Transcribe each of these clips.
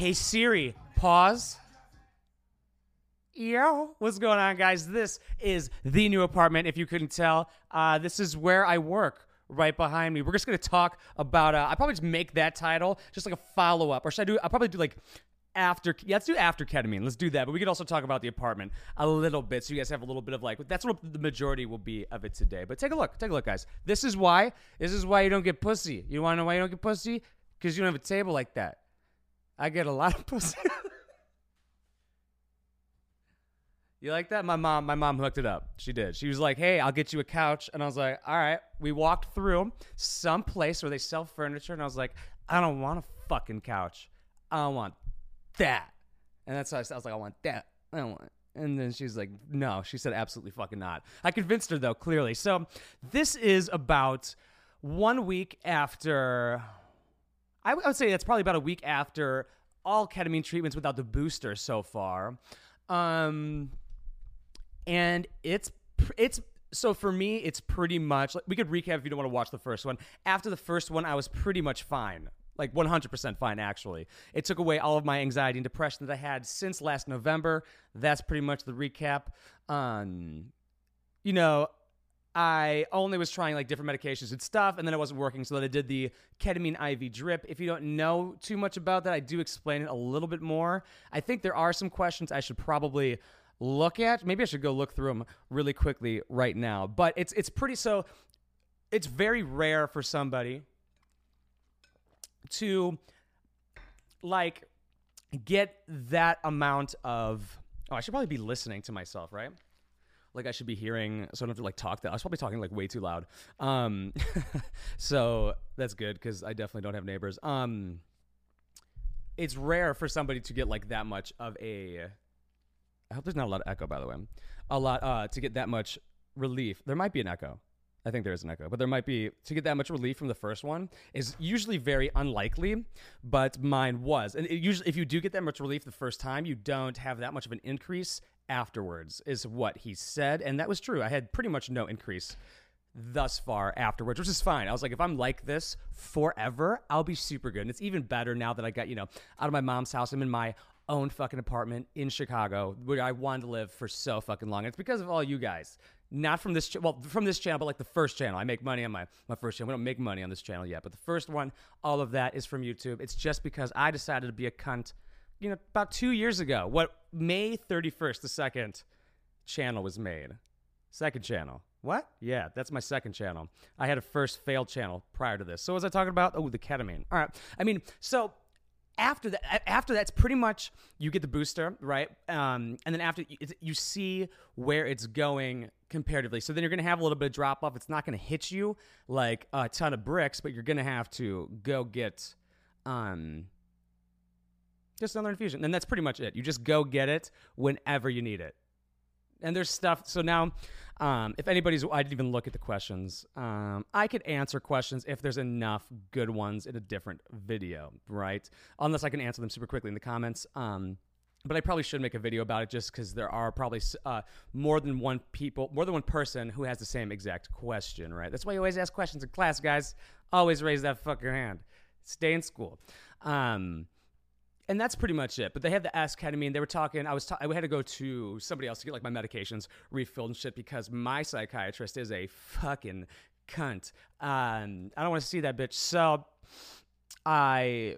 Hey Siri, pause. Yo, what's going on, guys? This is the new apartment. If you couldn't tell, uh, this is where I work. Right behind me. We're just gonna talk about. Uh, I probably just make that title just like a follow up, or should I do? I'll probably do like after. Yeah, let's do after ketamine. Let's do that. But we could also talk about the apartment a little bit, so you guys have a little bit of like. That's what the majority will be of it today. But take a look. Take a look, guys. This is why. This is why you don't get pussy. You want to know why you don't get pussy? Because you don't have a table like that. I get a lot of pussy. You like that? My mom, my mom hooked it up. She did. She was like, "Hey, I'll get you a couch," and I was like, "All right." We walked through some place where they sell furniture, and I was like, "I don't want a fucking couch. I want that." And that's how I, I was like, "I want that. I don't want." It. And then she's like, "No." She said, "Absolutely fucking not." I convinced her though, clearly. So this is about one week after. I would say that's probably about a week after all ketamine treatments without the booster so far. Um, and it's it's so for me it's pretty much like we could recap if you don't want to watch the first one. After the first one i was pretty much fine like 100% fine actually. It took away all of my anxiety and depression that i had since last november. That's pretty much the recap. Um you know I only was trying like different medications and stuff, and then it wasn't working. So then I did the ketamine IV drip. If you don't know too much about that, I do explain it a little bit more. I think there are some questions I should probably look at. Maybe I should go look through them really quickly right now. But it's it's pretty so it's very rare for somebody to like get that amount of oh i should probably be listening to myself right like i should be hearing so i don't have to like talk that i was probably talking like way too loud um so that's good because i definitely don't have neighbors um it's rare for somebody to get like that much of a I hope there's not a lot of echo, by the way. A lot uh, to get that much relief. There might be an echo. I think there is an echo, but there might be to get that much relief from the first one is usually very unlikely, but mine was. And usually, if you do get that much relief the first time, you don't have that much of an increase afterwards, is what he said, and that was true. I had pretty much no increase thus far afterwards, which is fine. I was like, if I'm like this forever, I'll be super good. And it's even better now that I got, you know, out of my mom's house. I'm in my own fucking apartment in Chicago where I wanted to live for so fucking long. And it's because of all you guys. Not from this, ch- well, from this channel, but like the first channel. I make money on my, my first channel. We don't make money on this channel yet, but the first one, all of that is from YouTube. It's just because I decided to be a cunt, you know, about two years ago. What, May 31st, the second channel was made. Second channel. What? Yeah, that's my second channel. I had a first failed channel prior to this. So was I talking about? Oh, the ketamine. All right. I mean, so after that after that's pretty much you get the booster right um, and then after you see where it's going comparatively so then you're going to have a little bit of drop off it's not going to hit you like a ton of bricks but you're going to have to go get um, just another infusion and that's pretty much it you just go get it whenever you need it and there's stuff so now um, if anybody's, I didn't even look at the questions. Um, I could answer questions if there's enough good ones in a different video, right? Unless I can answer them super quickly in the comments. Um, but I probably should make a video about it just because there are probably uh, more than one people, more than one person who has the same exact question, right? That's why you always ask questions in class, guys. Always raise that fucking hand. Stay in school. Um, and that's pretty much it. But they had the S ketamine. They were talking. I was. Ta- I had to go to somebody else to get like my medications refilled and shit because my psychiatrist is a fucking cunt. Um, I don't want to see that bitch. So I.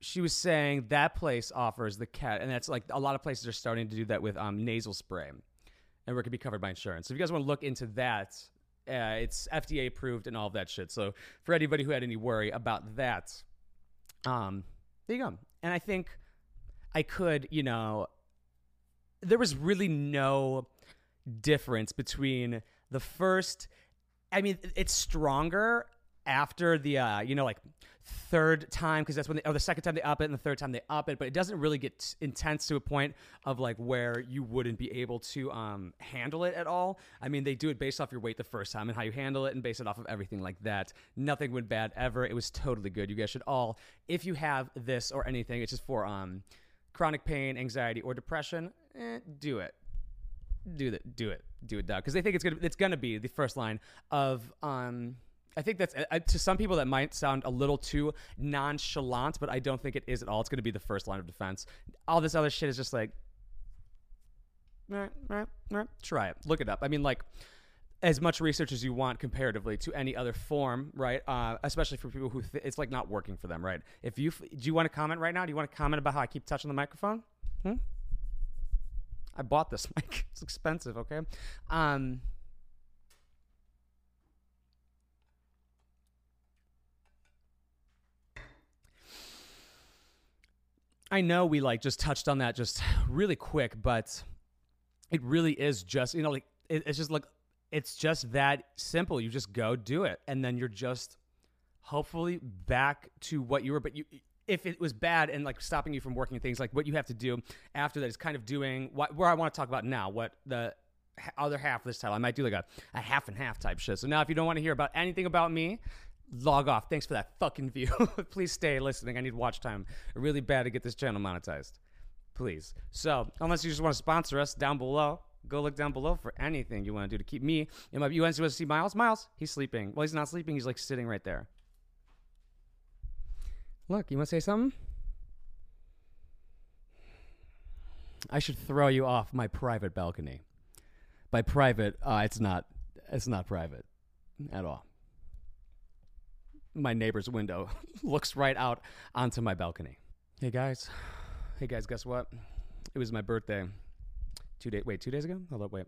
She was saying that place offers the cat, and that's like a lot of places are starting to do that with um, nasal spray, and where it can be covered by insurance. So if you guys want to look into that, uh, it's FDA approved and all of that shit. So for anybody who had any worry about that, um, there you go. And I think I could, you know, there was really no difference between the first. I mean, it's stronger after the, uh, you know, like third time because that's when they, or the second time they up it and the third time they up it but it doesn't really get intense to a point of like where you wouldn't be able to um, handle it at all. I mean they do it based off your weight the first time and how you handle it and base it off of everything like that. Nothing went bad ever. It was totally good. You guys should all if you have this or anything it's just for um, chronic pain anxiety or depression eh, do it. Do that do it. Do it dog because they think it's gonna it's gonna be the first line of um I think that's uh, to some people that might sound a little too nonchalant, but I don't think it is at all. It's going to be the first line of defense. All this other shit is just like, right, all right, try it, look it up. I mean, like as much research as you want comparatively to any other form, right? Uh, especially for people who th- it's like not working for them, right? If you f- do you want to comment right now? Do you want to comment about how I keep touching the microphone? Hmm? I bought this mic. It's expensive, okay? Um, I know we like just touched on that just really quick, but it really is just you know like it, it's just like it's just that simple. You just go do it, and then you're just hopefully back to what you were. But you, if it was bad and like stopping you from working things, like what you have to do after that is kind of doing what where I want to talk about now. What the other half of this title, I might do like a, a half and half type shit. So now, if you don't want to hear about anything about me, log off. Thanks for that fucking view. Please stay listening. I need watch time really bad to get this channel monetized. Please. So, unless you just want to sponsor us down below, go look down below for anything you want to do to keep me in my. You want to see Miles? Miles, he's sleeping. Well, he's not sleeping. He's like sitting right there. Look, you want to say something? I should throw you off my private balcony. By private, uh, it's not. It's not private at all my neighbor's window looks right out onto my balcony. Hey guys, hey guys, guess what? It was my birthday. Two days. Wait, two days ago? Hold up. Wait,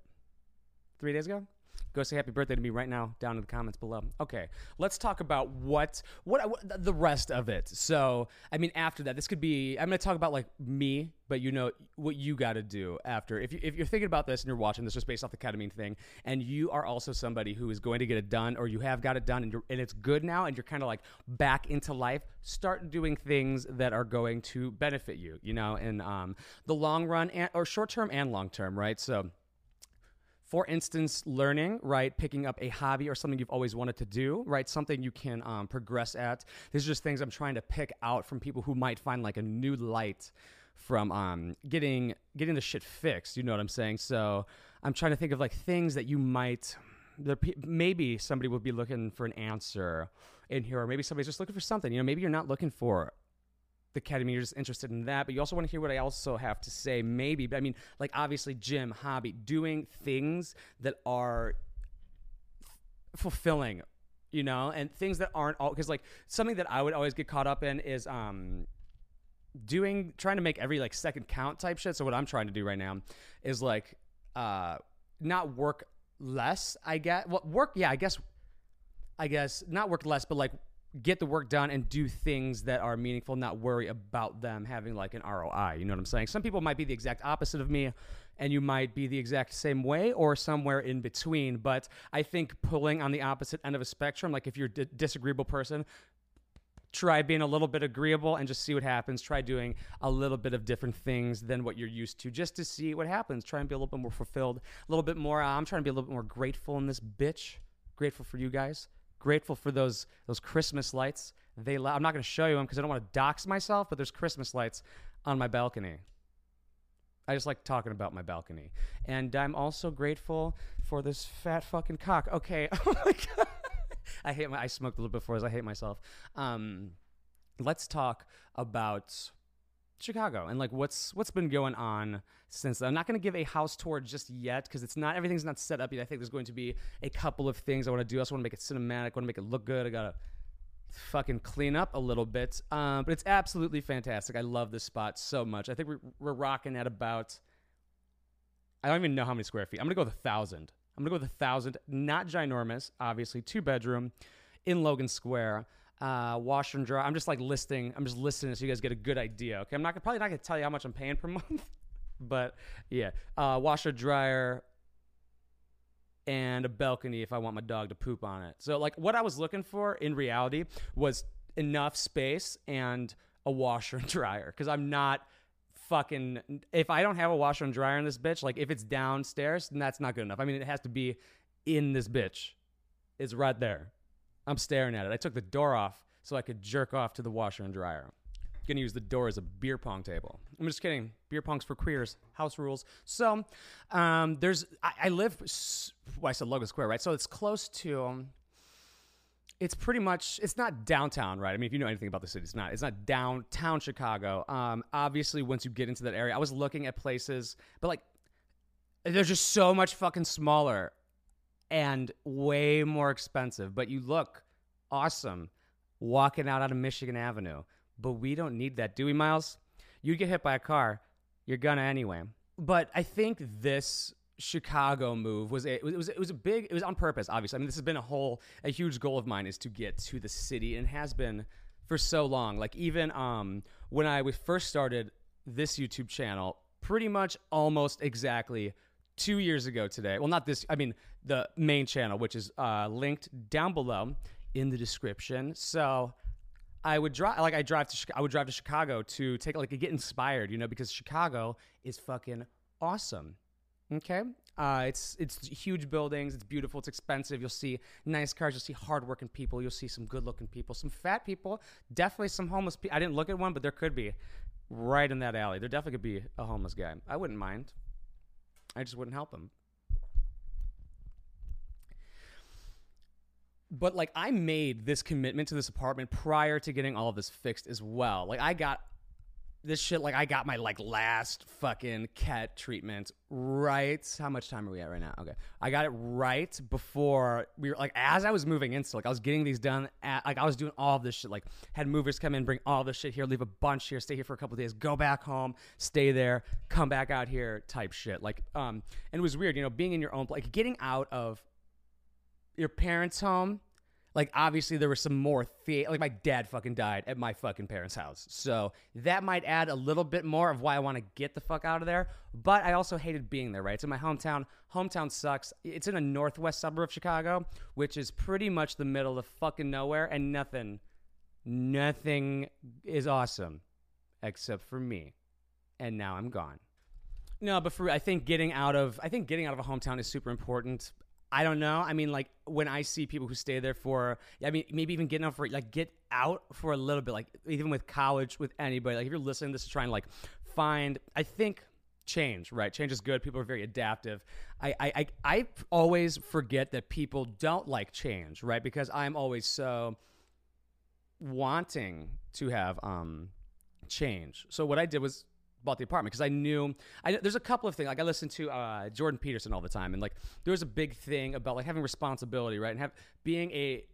three days ago? Go say happy birthday to me right now down in the comments below. Okay, let's talk about what, what, what the rest of it. So, I mean, after that, this could be. I'm going to talk about like me, but you know what you got to do after. If you if you're thinking about this and you're watching this just based off the ketamine thing, and you are also somebody who is going to get it done, or you have got it done, and you're and it's good now, and you're kind of like back into life. Start doing things that are going to benefit you. You know, in um, the long run and or short term and long term, right? So for instance, learning, right? Picking up a hobby or something you've always wanted to do, right? Something you can um, progress at. These are just things I'm trying to pick out from people who might find like a new light from um, getting getting the shit fixed. You know what I'm saying? So I'm trying to think of like things that you might. There, maybe somebody would be looking for an answer in here, or maybe somebody's just looking for something. You know, maybe you're not looking for the ketamine, you're just interested in that, but you also want to hear what I also have to say, maybe. But I mean, like obviously, gym, hobby, doing things that are f- fulfilling, you know, and things that aren't all because like something that I would always get caught up in is um doing trying to make every like second count type shit. So what I'm trying to do right now is like uh not work less, I guess. Well, work, yeah, I guess I guess not work less, but like get the work done and do things that are meaningful, not worry about them having like an ROI. You know what I'm saying? Some people might be the exact opposite of me, and you might be the exact same way or somewhere in between. But I think pulling on the opposite end of a spectrum, like if you're a disagreeable person, try being a little bit agreeable and just see what happens. Try doing a little bit of different things than what you're used to just to see what happens. Try and be a little bit more fulfilled, a little bit more. Uh, I'm trying to be a little bit more grateful in this bitch. Grateful for you guys grateful for those those Christmas lights. They I'm not going to show you them because I don't want to dox myself, but there's Christmas lights on my balcony. I just like talking about my balcony. And I'm also grateful for this fat fucking cock. Okay. Oh my god. I hate my I smoked a little bit before as I hate myself. Um let's talk about Chicago and like what's what's been going on since. I'm not going to give a house tour just yet because it's not everything's not set up yet. I think there's going to be a couple of things I want to do. I want to make it cinematic. I want to make it look good. I gotta fucking clean up a little bit. Um, but it's absolutely fantastic. I love this spot so much. I think we're, we're rocking at about I don't even know how many square feet. I'm gonna go with a thousand. I'm gonna go with a thousand. Not ginormous, obviously. Two bedroom in Logan Square uh, washer and dryer. I'm just like listing. I'm just listing so you guys get a good idea. Okay, I'm not probably not gonna tell you how much I'm paying per month, but yeah, uh, washer dryer and a balcony if I want my dog to poop on it. So like what I was looking for in reality was enough space and a washer and dryer because I'm not fucking if I don't have a washer and dryer in this bitch, like if it's downstairs, then that's not good enough. I mean, it has to be in this bitch. It's right there. I'm staring at it. I took the door off so I could jerk off to the washer and dryer. Gonna use the door as a beer pong table. I'm just kidding. Beer pongs for queers. House rules. So, um, there's I, I live. Well, I said Logan Square, right? So it's close to. it's pretty much it's not downtown, right? I mean, if you know anything about the city, it's not. It's not downtown Chicago. Um, obviously, once you get into that area, I was looking at places, but like, they're just so much fucking smaller and way more expensive. But you look awesome walking out on Michigan Avenue. But we don't need that, do we, Miles? You get hit by a car, you're gonna anyway. But I think this Chicago move was a, it was it was a big it was on purpose obviously I mean this has been a whole a huge goal of mine is to get to the city and has been for so long like even um when I was first started this YouTube channel pretty much almost exactly 2 years ago today well not this I mean the main channel which is uh linked down below in the description so I would drive like I drive to I would drive to Chicago to take like get inspired you know because Chicago is fucking awesome Okay. Uh, it's it's huge buildings. It's beautiful. It's expensive. You'll see nice cars. You'll see hardworking people. You'll see some good-looking people. Some fat people. Definitely some homeless people. I didn't look at one, but there could be, right in that alley. There definitely could be a homeless guy. I wouldn't mind. I just wouldn't help him. But like I made this commitment to this apartment prior to getting all of this fixed as well. Like I got this shit like I got my like last fucking cat treatment right. How much time are we at right now? Okay, I got it right before we were like as I was moving in. So like I was getting these done. At, like I was doing all this shit. Like had movers come in, bring all this shit here, leave a bunch here, stay here for a couple days, go back home, stay there, come back out here, type shit. Like um, and it was weird, you know, being in your own like getting out of your parents' home like obviously there was some more the- like my dad fucking died at my fucking parents' house. So that might add a little bit more of why I want to get the fuck out of there. But I also hated being there, right? It's in my hometown. Hometown sucks. It's in a northwest suburb of Chicago, which is pretty much the middle of fucking nowhere and nothing nothing is awesome except for me. And now I'm gone. No, but for I think getting out of I think getting out of a hometown is super important. I don't know. I mean, like when I see people who stay there for, I mean, maybe even getting out for like get out for a little bit, like even with college, with anybody. Like if you're listening this, trying to like find, I think change, right? Change is good. People are very adaptive. I, I, I, I always forget that people don't like change, right? Because I'm always so wanting to have um change. So what I did was bought the apartment because I knew I, there's a couple of things like I listen to uh, Jordan Peterson all the time and like there was a big thing about like having responsibility right and have being a,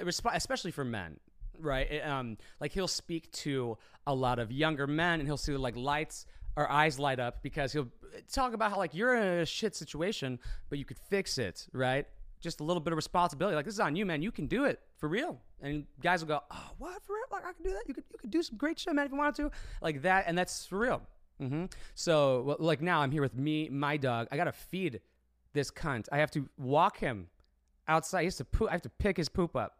a resp- especially for men right it, um like he'll speak to a lot of younger men and he'll see like lights or eyes light up because he'll talk about how like you're in a shit situation but you could fix it right just a little bit of responsibility. Like this is on you, man. You can do it for real. And guys will go, "Oh, what for real? Like I can do that. You could you could do some great shit, man, if you wanted to." Like that, and that's for real. Mm-hmm. So like now, I'm here with me, my dog. I gotta feed this cunt. I have to walk him outside. He has to poop. I have to pick his poop up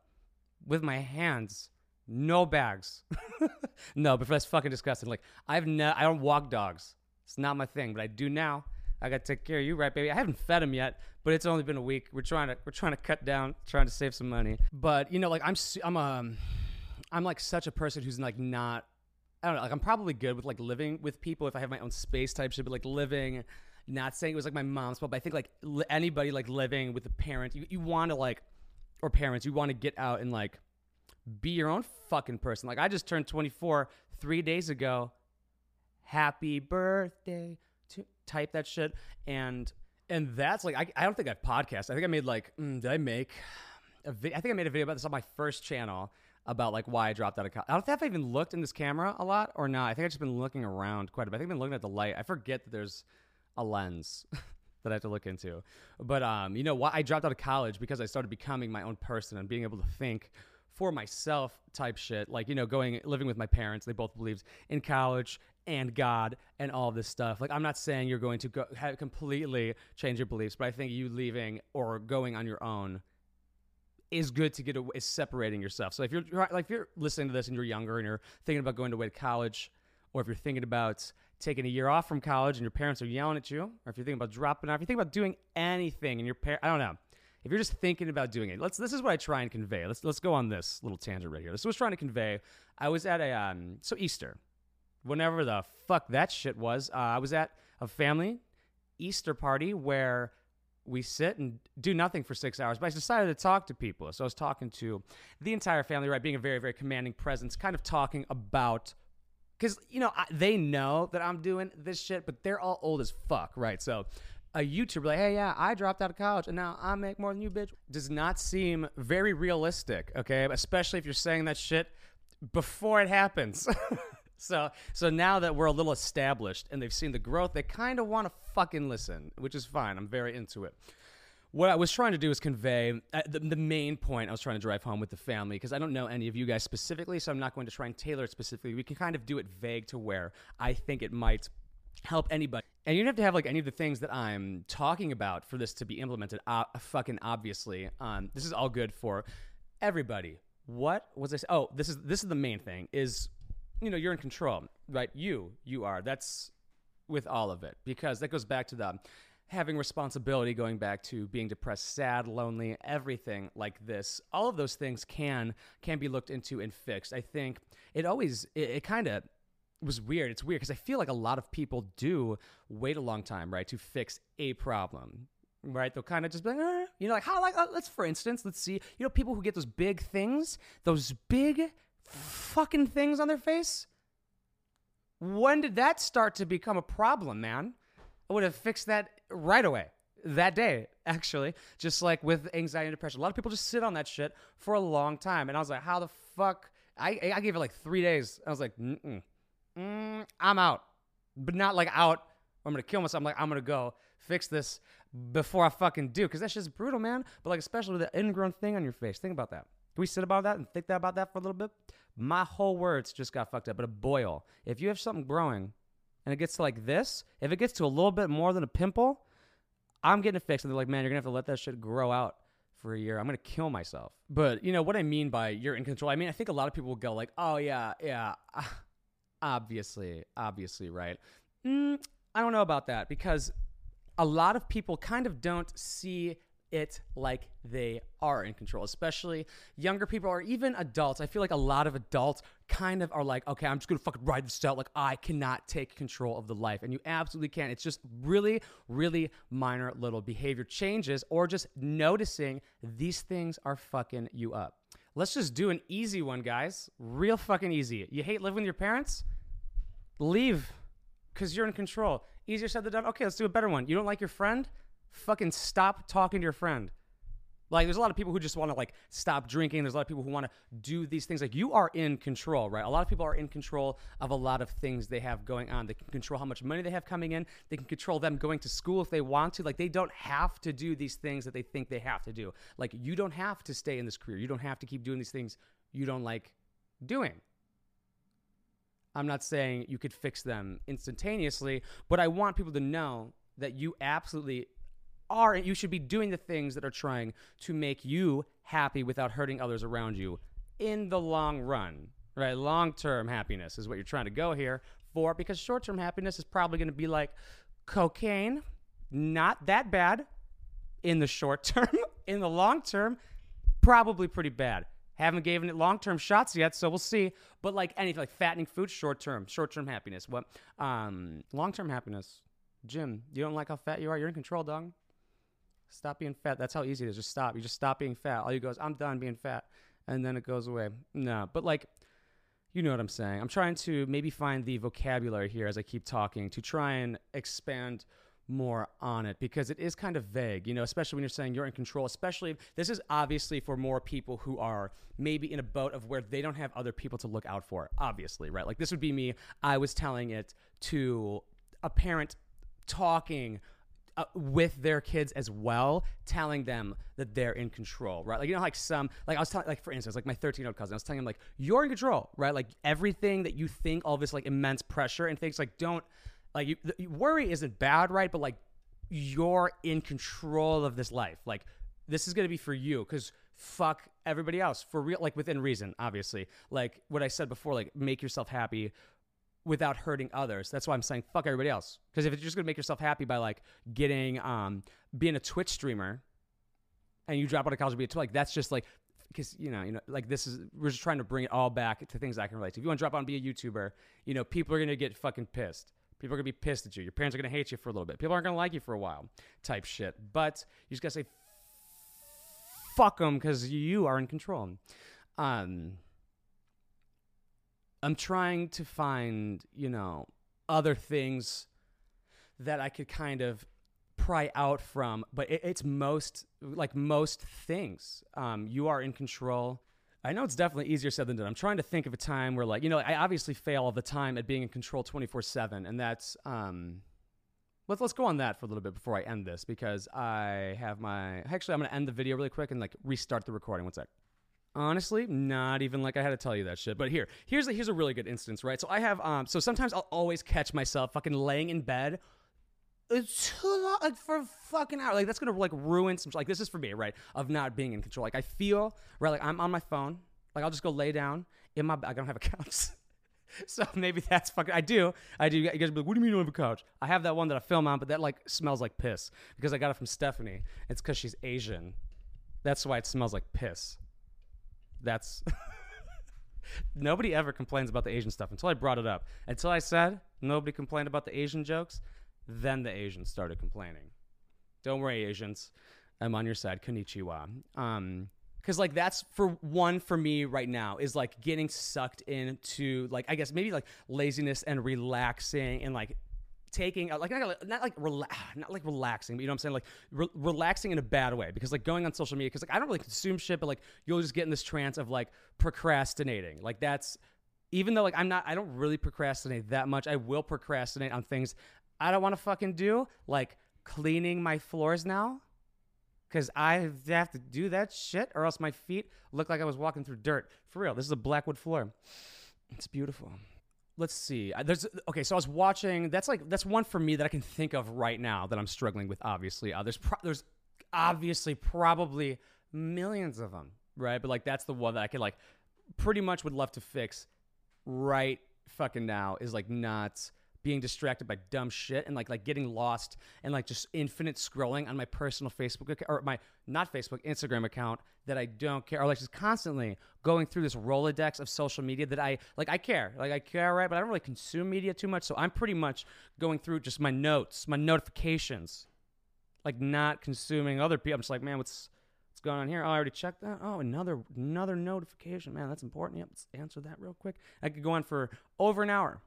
with my hands. No bags. no, but that's fucking disgusting. Like I've ne- I don't walk dogs. It's not my thing, but I do now. I got to take care of you, right, baby? I haven't fed him yet, but it's only been a week. We're trying to we're trying to cut down, trying to save some money. But you know, like I'm I'm um I'm like such a person who's like not I don't know, like I'm probably good with like living with people if I have my own space type shit, but like living not saying it was like my mom's fault, but I think like li- anybody like living with a parent, you, you want to like or parents, you want to get out and like be your own fucking person. Like I just turned 24 3 days ago. Happy birthday type that shit and and that's like I, I don't think I've podcast. I think I made like mm, did I make a vi- I think I made a video about this on my first channel about like why I dropped out of college. I don't think I've even looked in this camera a lot or not. I think I've just been looking around quite a bit. I think I've been looking at the light. I forget that there's a lens that I have to look into. But um, you know why I dropped out of college because I started becoming my own person and being able to think for myself type shit. Like, you know, going living with my parents, they both believed in college and God and all this stuff. Like, I'm not saying you're going to go completely change your beliefs, but I think you leaving or going on your own is good to get away, is separating yourself. So if you're like if you're listening to this and you're younger and you're thinking about going away to college, or if you're thinking about taking a year off from college and your parents are yelling at you, or if you're thinking about dropping out, if you think about doing anything and your parent, I don't know. If you're just thinking about doing it, let's. This is what I try and convey. Let's let's go on this little tangent right here. This was trying to convey. I was at a um so Easter, whenever the fuck that shit was. Uh, I was at a family Easter party where we sit and do nothing for six hours. But I decided to talk to people. So I was talking to the entire family, right? Being a very, very commanding presence, kind of talking about because you know I, they know that I'm doing this shit, but they're all old as fuck, right? So a YouTuber like, hey, yeah, I dropped out of college and now I make more than you, bitch, does not seem very realistic, okay? Especially if you're saying that shit before it happens. so, so now that we're a little established and they've seen the growth, they kind of want to fucking listen, which is fine. I'm very into it. What I was trying to do is convey uh, the, the main point I was trying to drive home with the family because I don't know any of you guys specifically, so I'm not going to try and tailor it specifically. We can kind of do it vague to where I think it might help anybody. And you don't have to have like any of the things that I'm talking about for this to be implemented. Uh, fucking obviously, um, this is all good for everybody. What was I? Say? Oh, this is this is the main thing. Is you know you're in control, right? You you are. That's with all of it because that goes back to the having responsibility going back to being depressed sad lonely everything like this all of those things can can be looked into and fixed i think it always it, it kind of was weird. It's weird because I feel like a lot of people do wait a long time, right, to fix a problem. Right, they'll kind of just be like, eh. you know, like how, like, uh, let's for instance, let's see, you know, people who get those big things, those big fucking things on their face. When did that start to become a problem, man? I would have fixed that right away, that day, actually. Just like with anxiety and depression, a lot of people just sit on that shit for a long time, and I was like, how the fuck? I I gave it like three days. I was like, mm mm, I'm out, but not like out. I'm gonna kill myself. I'm like, I'm gonna go fix this before I fucking do, because that's just brutal, man. But like, especially with the ingrown thing on your face. Think about that. Can we sit about that and think that about that for a little bit? My whole words just got fucked up. But a boil. If you have something growing, and it gets to like this, if it gets to a little bit more than a pimple, I'm getting it fixed. And they're like, man, you're gonna have to let that shit grow out for a year. I'm gonna kill myself. But you know what I mean by you're in control. I mean, I think a lot of people will go like, oh yeah, yeah obviously, obviously, right? Mm, I don't know about that because a lot of people kind of don't see it like they are in control, especially younger people or even adults. I feel like a lot of adults kind of are like, okay, I'm just gonna fucking ride this out. Like, I cannot take control of the life. And you absolutely can. It's just really, really minor little behavior changes or just noticing these things are fucking you up. Let's just do an easy one, guys. Real fucking easy. You hate living with your parents? Leave because you're in control. Easier said than done. Okay, let's do a better one. You don't like your friend? Fucking stop talking to your friend. Like, there's a lot of people who just want to like stop drinking. There's a lot of people who want to do these things. Like, you are in control, right? A lot of people are in control of a lot of things they have going on. They can control how much money they have coming in. They can control them going to school if they want to. Like, they don't have to do these things that they think they have to do. Like, you don't have to stay in this career. You don't have to keep doing these things you don't like doing. I'm not saying you could fix them instantaneously, but I want people to know that you absolutely are you should be doing the things that are trying to make you happy without hurting others around you in the long run. Right? Long-term happiness is what you're trying to go here for because short-term happiness is probably going to be like cocaine, not that bad in the short term, in the long term, probably pretty bad. Haven't given it long term shots yet, so we'll see. But like anything, like fattening food, short term, short term happiness. What? Um, long term happiness. Gym, you don't like how fat you are? You're in control, dog. Stop being fat. That's how easy it is. Just stop. You just stop being fat. All you go is, I'm done being fat. And then it goes away. No, but like, you know what I'm saying. I'm trying to maybe find the vocabulary here as I keep talking to try and expand more on it because it is kind of vague, you know, especially when you're saying you're in control, especially this is obviously for more people who are maybe in a boat of where they don't have other people to look out for, obviously, right? Like this would be me. I was telling it to a parent talking uh, with their kids as well, telling them that they're in control, right? Like you know, like some, like I was telling, like for instance, like my 13 year old cousin, I was telling him like you're in control, right? Like everything that you think, all this like immense pressure and things, like don't like you, the, worry isn't bad, right? But like you're in control of this life. Like this is gonna be for you because fuck everybody else for real. Like within reason, obviously. Like what I said before. Like make yourself happy without hurting others. That's why I'm saying fuck everybody else. Because if you're just gonna make yourself happy by like getting um being a Twitch streamer and you drop out of college to be a Twitch, like that's just like because you know, you know, like this is we're just trying to bring it all back to things I can relate to. If you want to drop out and be a YouTuber, you know, people are gonna get fucking pissed People are gonna be pissed at you. Your parents are gonna hate you for a little bit. People aren't gonna like you for a while, type shit. But you just gotta say, fuck them, because you are in control. Um, I'm trying to find, you know, other things that I could kind of pry out from, but it, it's most like most things. Um, you are in control. I know it's definitely easier said than done. I'm trying to think of a time where, like, you know, I obviously fail all the time at being in control 24 seven, and that's um, let's let's go on that for a little bit before I end this because I have my actually I'm gonna end the video really quick and like restart the recording. One sec. Honestly, not even like I had to tell you that shit. But here, here's a, here's a really good instance, right? So I have um, so sometimes I'll always catch myself fucking laying in bed. It's too long, like for a fucking hour. Like that's gonna like ruin some. Like this is for me, right? Of not being in control. Like I feel right. Like I'm on my phone. Like I'll just go lay down in my. I don't have a couch. so maybe that's fucking. I do. I do. You guys be like, what do you mean you don't have a couch? I have that one that I film on, but that like smells like piss because I got it from Stephanie. It's because she's Asian. That's why it smells like piss. That's nobody ever complains about the Asian stuff until I brought it up. Until I said nobody complained about the Asian jokes, then the Asians started complaining. Don't worry, Asians. I'm on your side. Konnichiwa. Um, because like that's for one for me right now is like getting sucked into like I guess maybe like laziness and relaxing and like taking like not, not like not like relaxing, but you know what I'm saying, like re- relaxing in a bad way. Because like going on social media, because like I don't really consume shit, but like you'll just get in this trance of like procrastinating. Like that's even though like I'm not, I don't really procrastinate that much. I will procrastinate on things I don't want to fucking do, like cleaning my floors now. Cause I have to do that shit, or else my feet look like I was walking through dirt. For real, this is a blackwood floor. It's beautiful let's see. There's okay. So I was watching. That's like that's one for me that I can think of right now that I'm struggling with. Obviously, uh, there's pro- there's obviously probably millions of them, right? But like that's the one that I could like pretty much would love to fix right fucking now. Is like not being distracted by dumb shit and like like getting lost and like just infinite scrolling on my personal Facebook or my not Facebook Instagram account that I don't care or like just constantly going through this Rolodex of social media that I like I care like I care right? But I don't really consume media too much so I'm pretty much going through just my notes my notifications like not consuming other people I'm just like man what's what's going on here? Oh I already checked that. Oh another another notification. Man that's important. Yep let's answer that real quick. I could go on for over an hour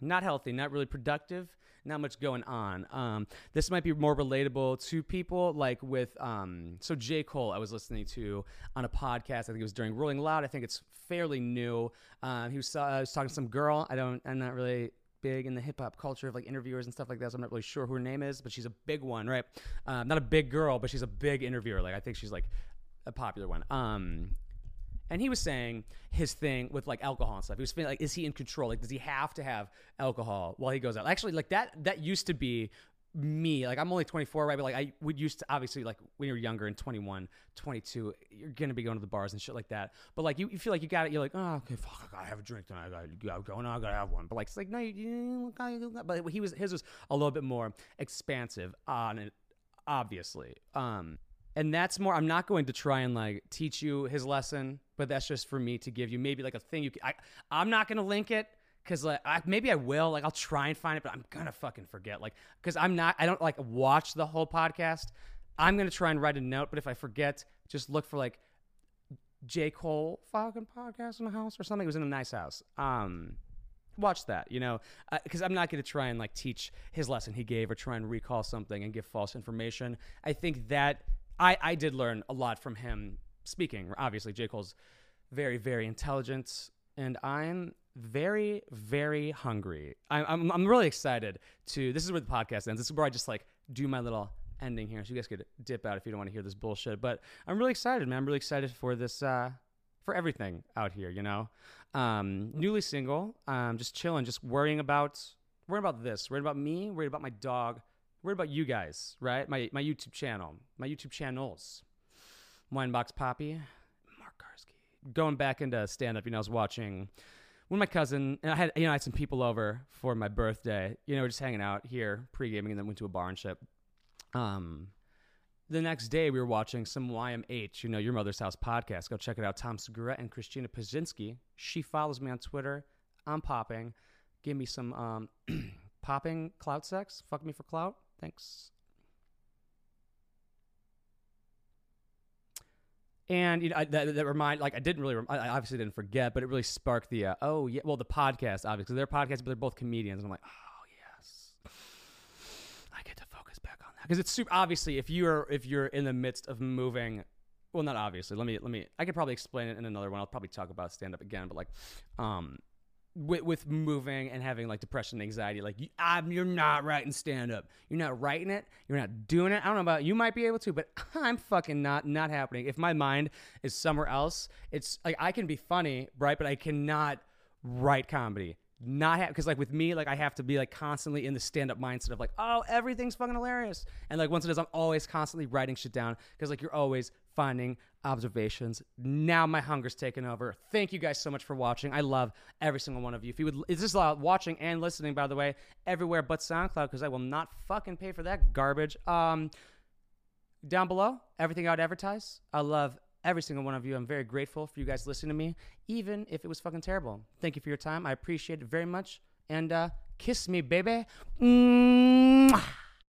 not healthy, not really productive, not much going on. Um, this might be more relatable to people like with um, so J Cole. I was listening to on a podcast. I think it was during Rolling Loud. I think it's fairly new. Um, he was, uh, was talking to some girl. I don't. I'm not really big in the hip hop culture of like interviewers and stuff like that. So I'm not really sure who her name is, but she's a big one, right? Um, not a big girl, but she's a big interviewer. Like I think she's like a popular one. Um, and he was saying his thing with like alcohol and stuff. He was feeling like, is he in control? Like, does he have to have alcohol while he goes out? Actually, like that that used to be me like i'm only 24 right but like i would used to obviously like when you're younger and 21 22 you're gonna be going to the bars and shit like that but like you, you feel like you got it you're like oh okay fuck i gotta have a drink tonight i gotta, go no i gotta have one but like it's like no you, you gotta, but he was his was a little bit more expansive on it obviously um and that's more i'm not going to try and like teach you his lesson but that's just for me to give you maybe like a thing you can, I, i'm not going to link it because like I, maybe i will like i'll try and find it but i'm gonna fucking forget like because i'm not i don't like watch the whole podcast. I'm gonna try and write a note but if i forget just look for like j. Cole fucking podcast in the house or something. It was in a nice house. Um watch that you know? Because uh, i'm not going to try and like teach his lesson he gave or try and recall something and give false information. I think that I, I did learn a lot from him speaking. Obviously, J. Cole's very, very intelligent, and I'm very, very hungry. I'm, I'm, I'm really excited to. This is where the podcast ends. This is where I just like do my little ending here, so you guys could dip out if you don't want to hear this bullshit. But I'm really excited, man. I'm really excited for this, uh, for everything out here. You know, um, newly single, um, just chilling, just worrying about, worrying about this, worrying about me, worried about my dog, what about you guys, right? My my YouTube channel, my YouTube channels, Winebox Poppy, Mark Karski. Going back into stand up, you know, I was watching when my cousin and I had you know I had some people over for my birthday. You know, we're just hanging out here, pre gaming, and then went to a bar and shit. Um, the next day we were watching some YMH, you know, Your Mother's House podcast. Go check it out. Tom Segura and Christina Pazsitzky. She follows me on Twitter. I'm popping. Give me some um popping clout sex. Fuck me for clout. Thanks. And you know I, that, that remind like I didn't really I obviously didn't forget, but it really sparked the uh, oh yeah well the podcast obviously. They're podcasts but they're both comedians. And I'm like oh yes. I get to focus back on that. Because it's super obviously if you're if you're in the midst of moving well not obviously. Let me let me I could probably explain it in another one. I'll probably talk about stand up again but like um with, with moving and having like depression and anxiety like you, I'm, you're not writing stand up you're not writing it. You're not doing it. I don't know about you might be able to but i'm fucking not not happening. If my mind is somewhere else it's like i can be funny right but i cannot write comedy. Not have because like with me like i have to be like constantly in the stand-up mindset of like oh everything's fucking hilarious. And like once it is i'm always constantly writing shit down because like you're always finding observations. Now my hunger's taken over. Thank you guys so much for watching. I love every single one of you. If you would it's just uh, watching and listening by the way everywhere but soundcloud because i will not fucking pay for that garbage. Um down below everything i'd advertise i love every single one of you. I'm very grateful for you guys listening to me even if it was fucking terrible. Thank you for your time. I appreciate it very much. And uh kiss me baby. Mwah.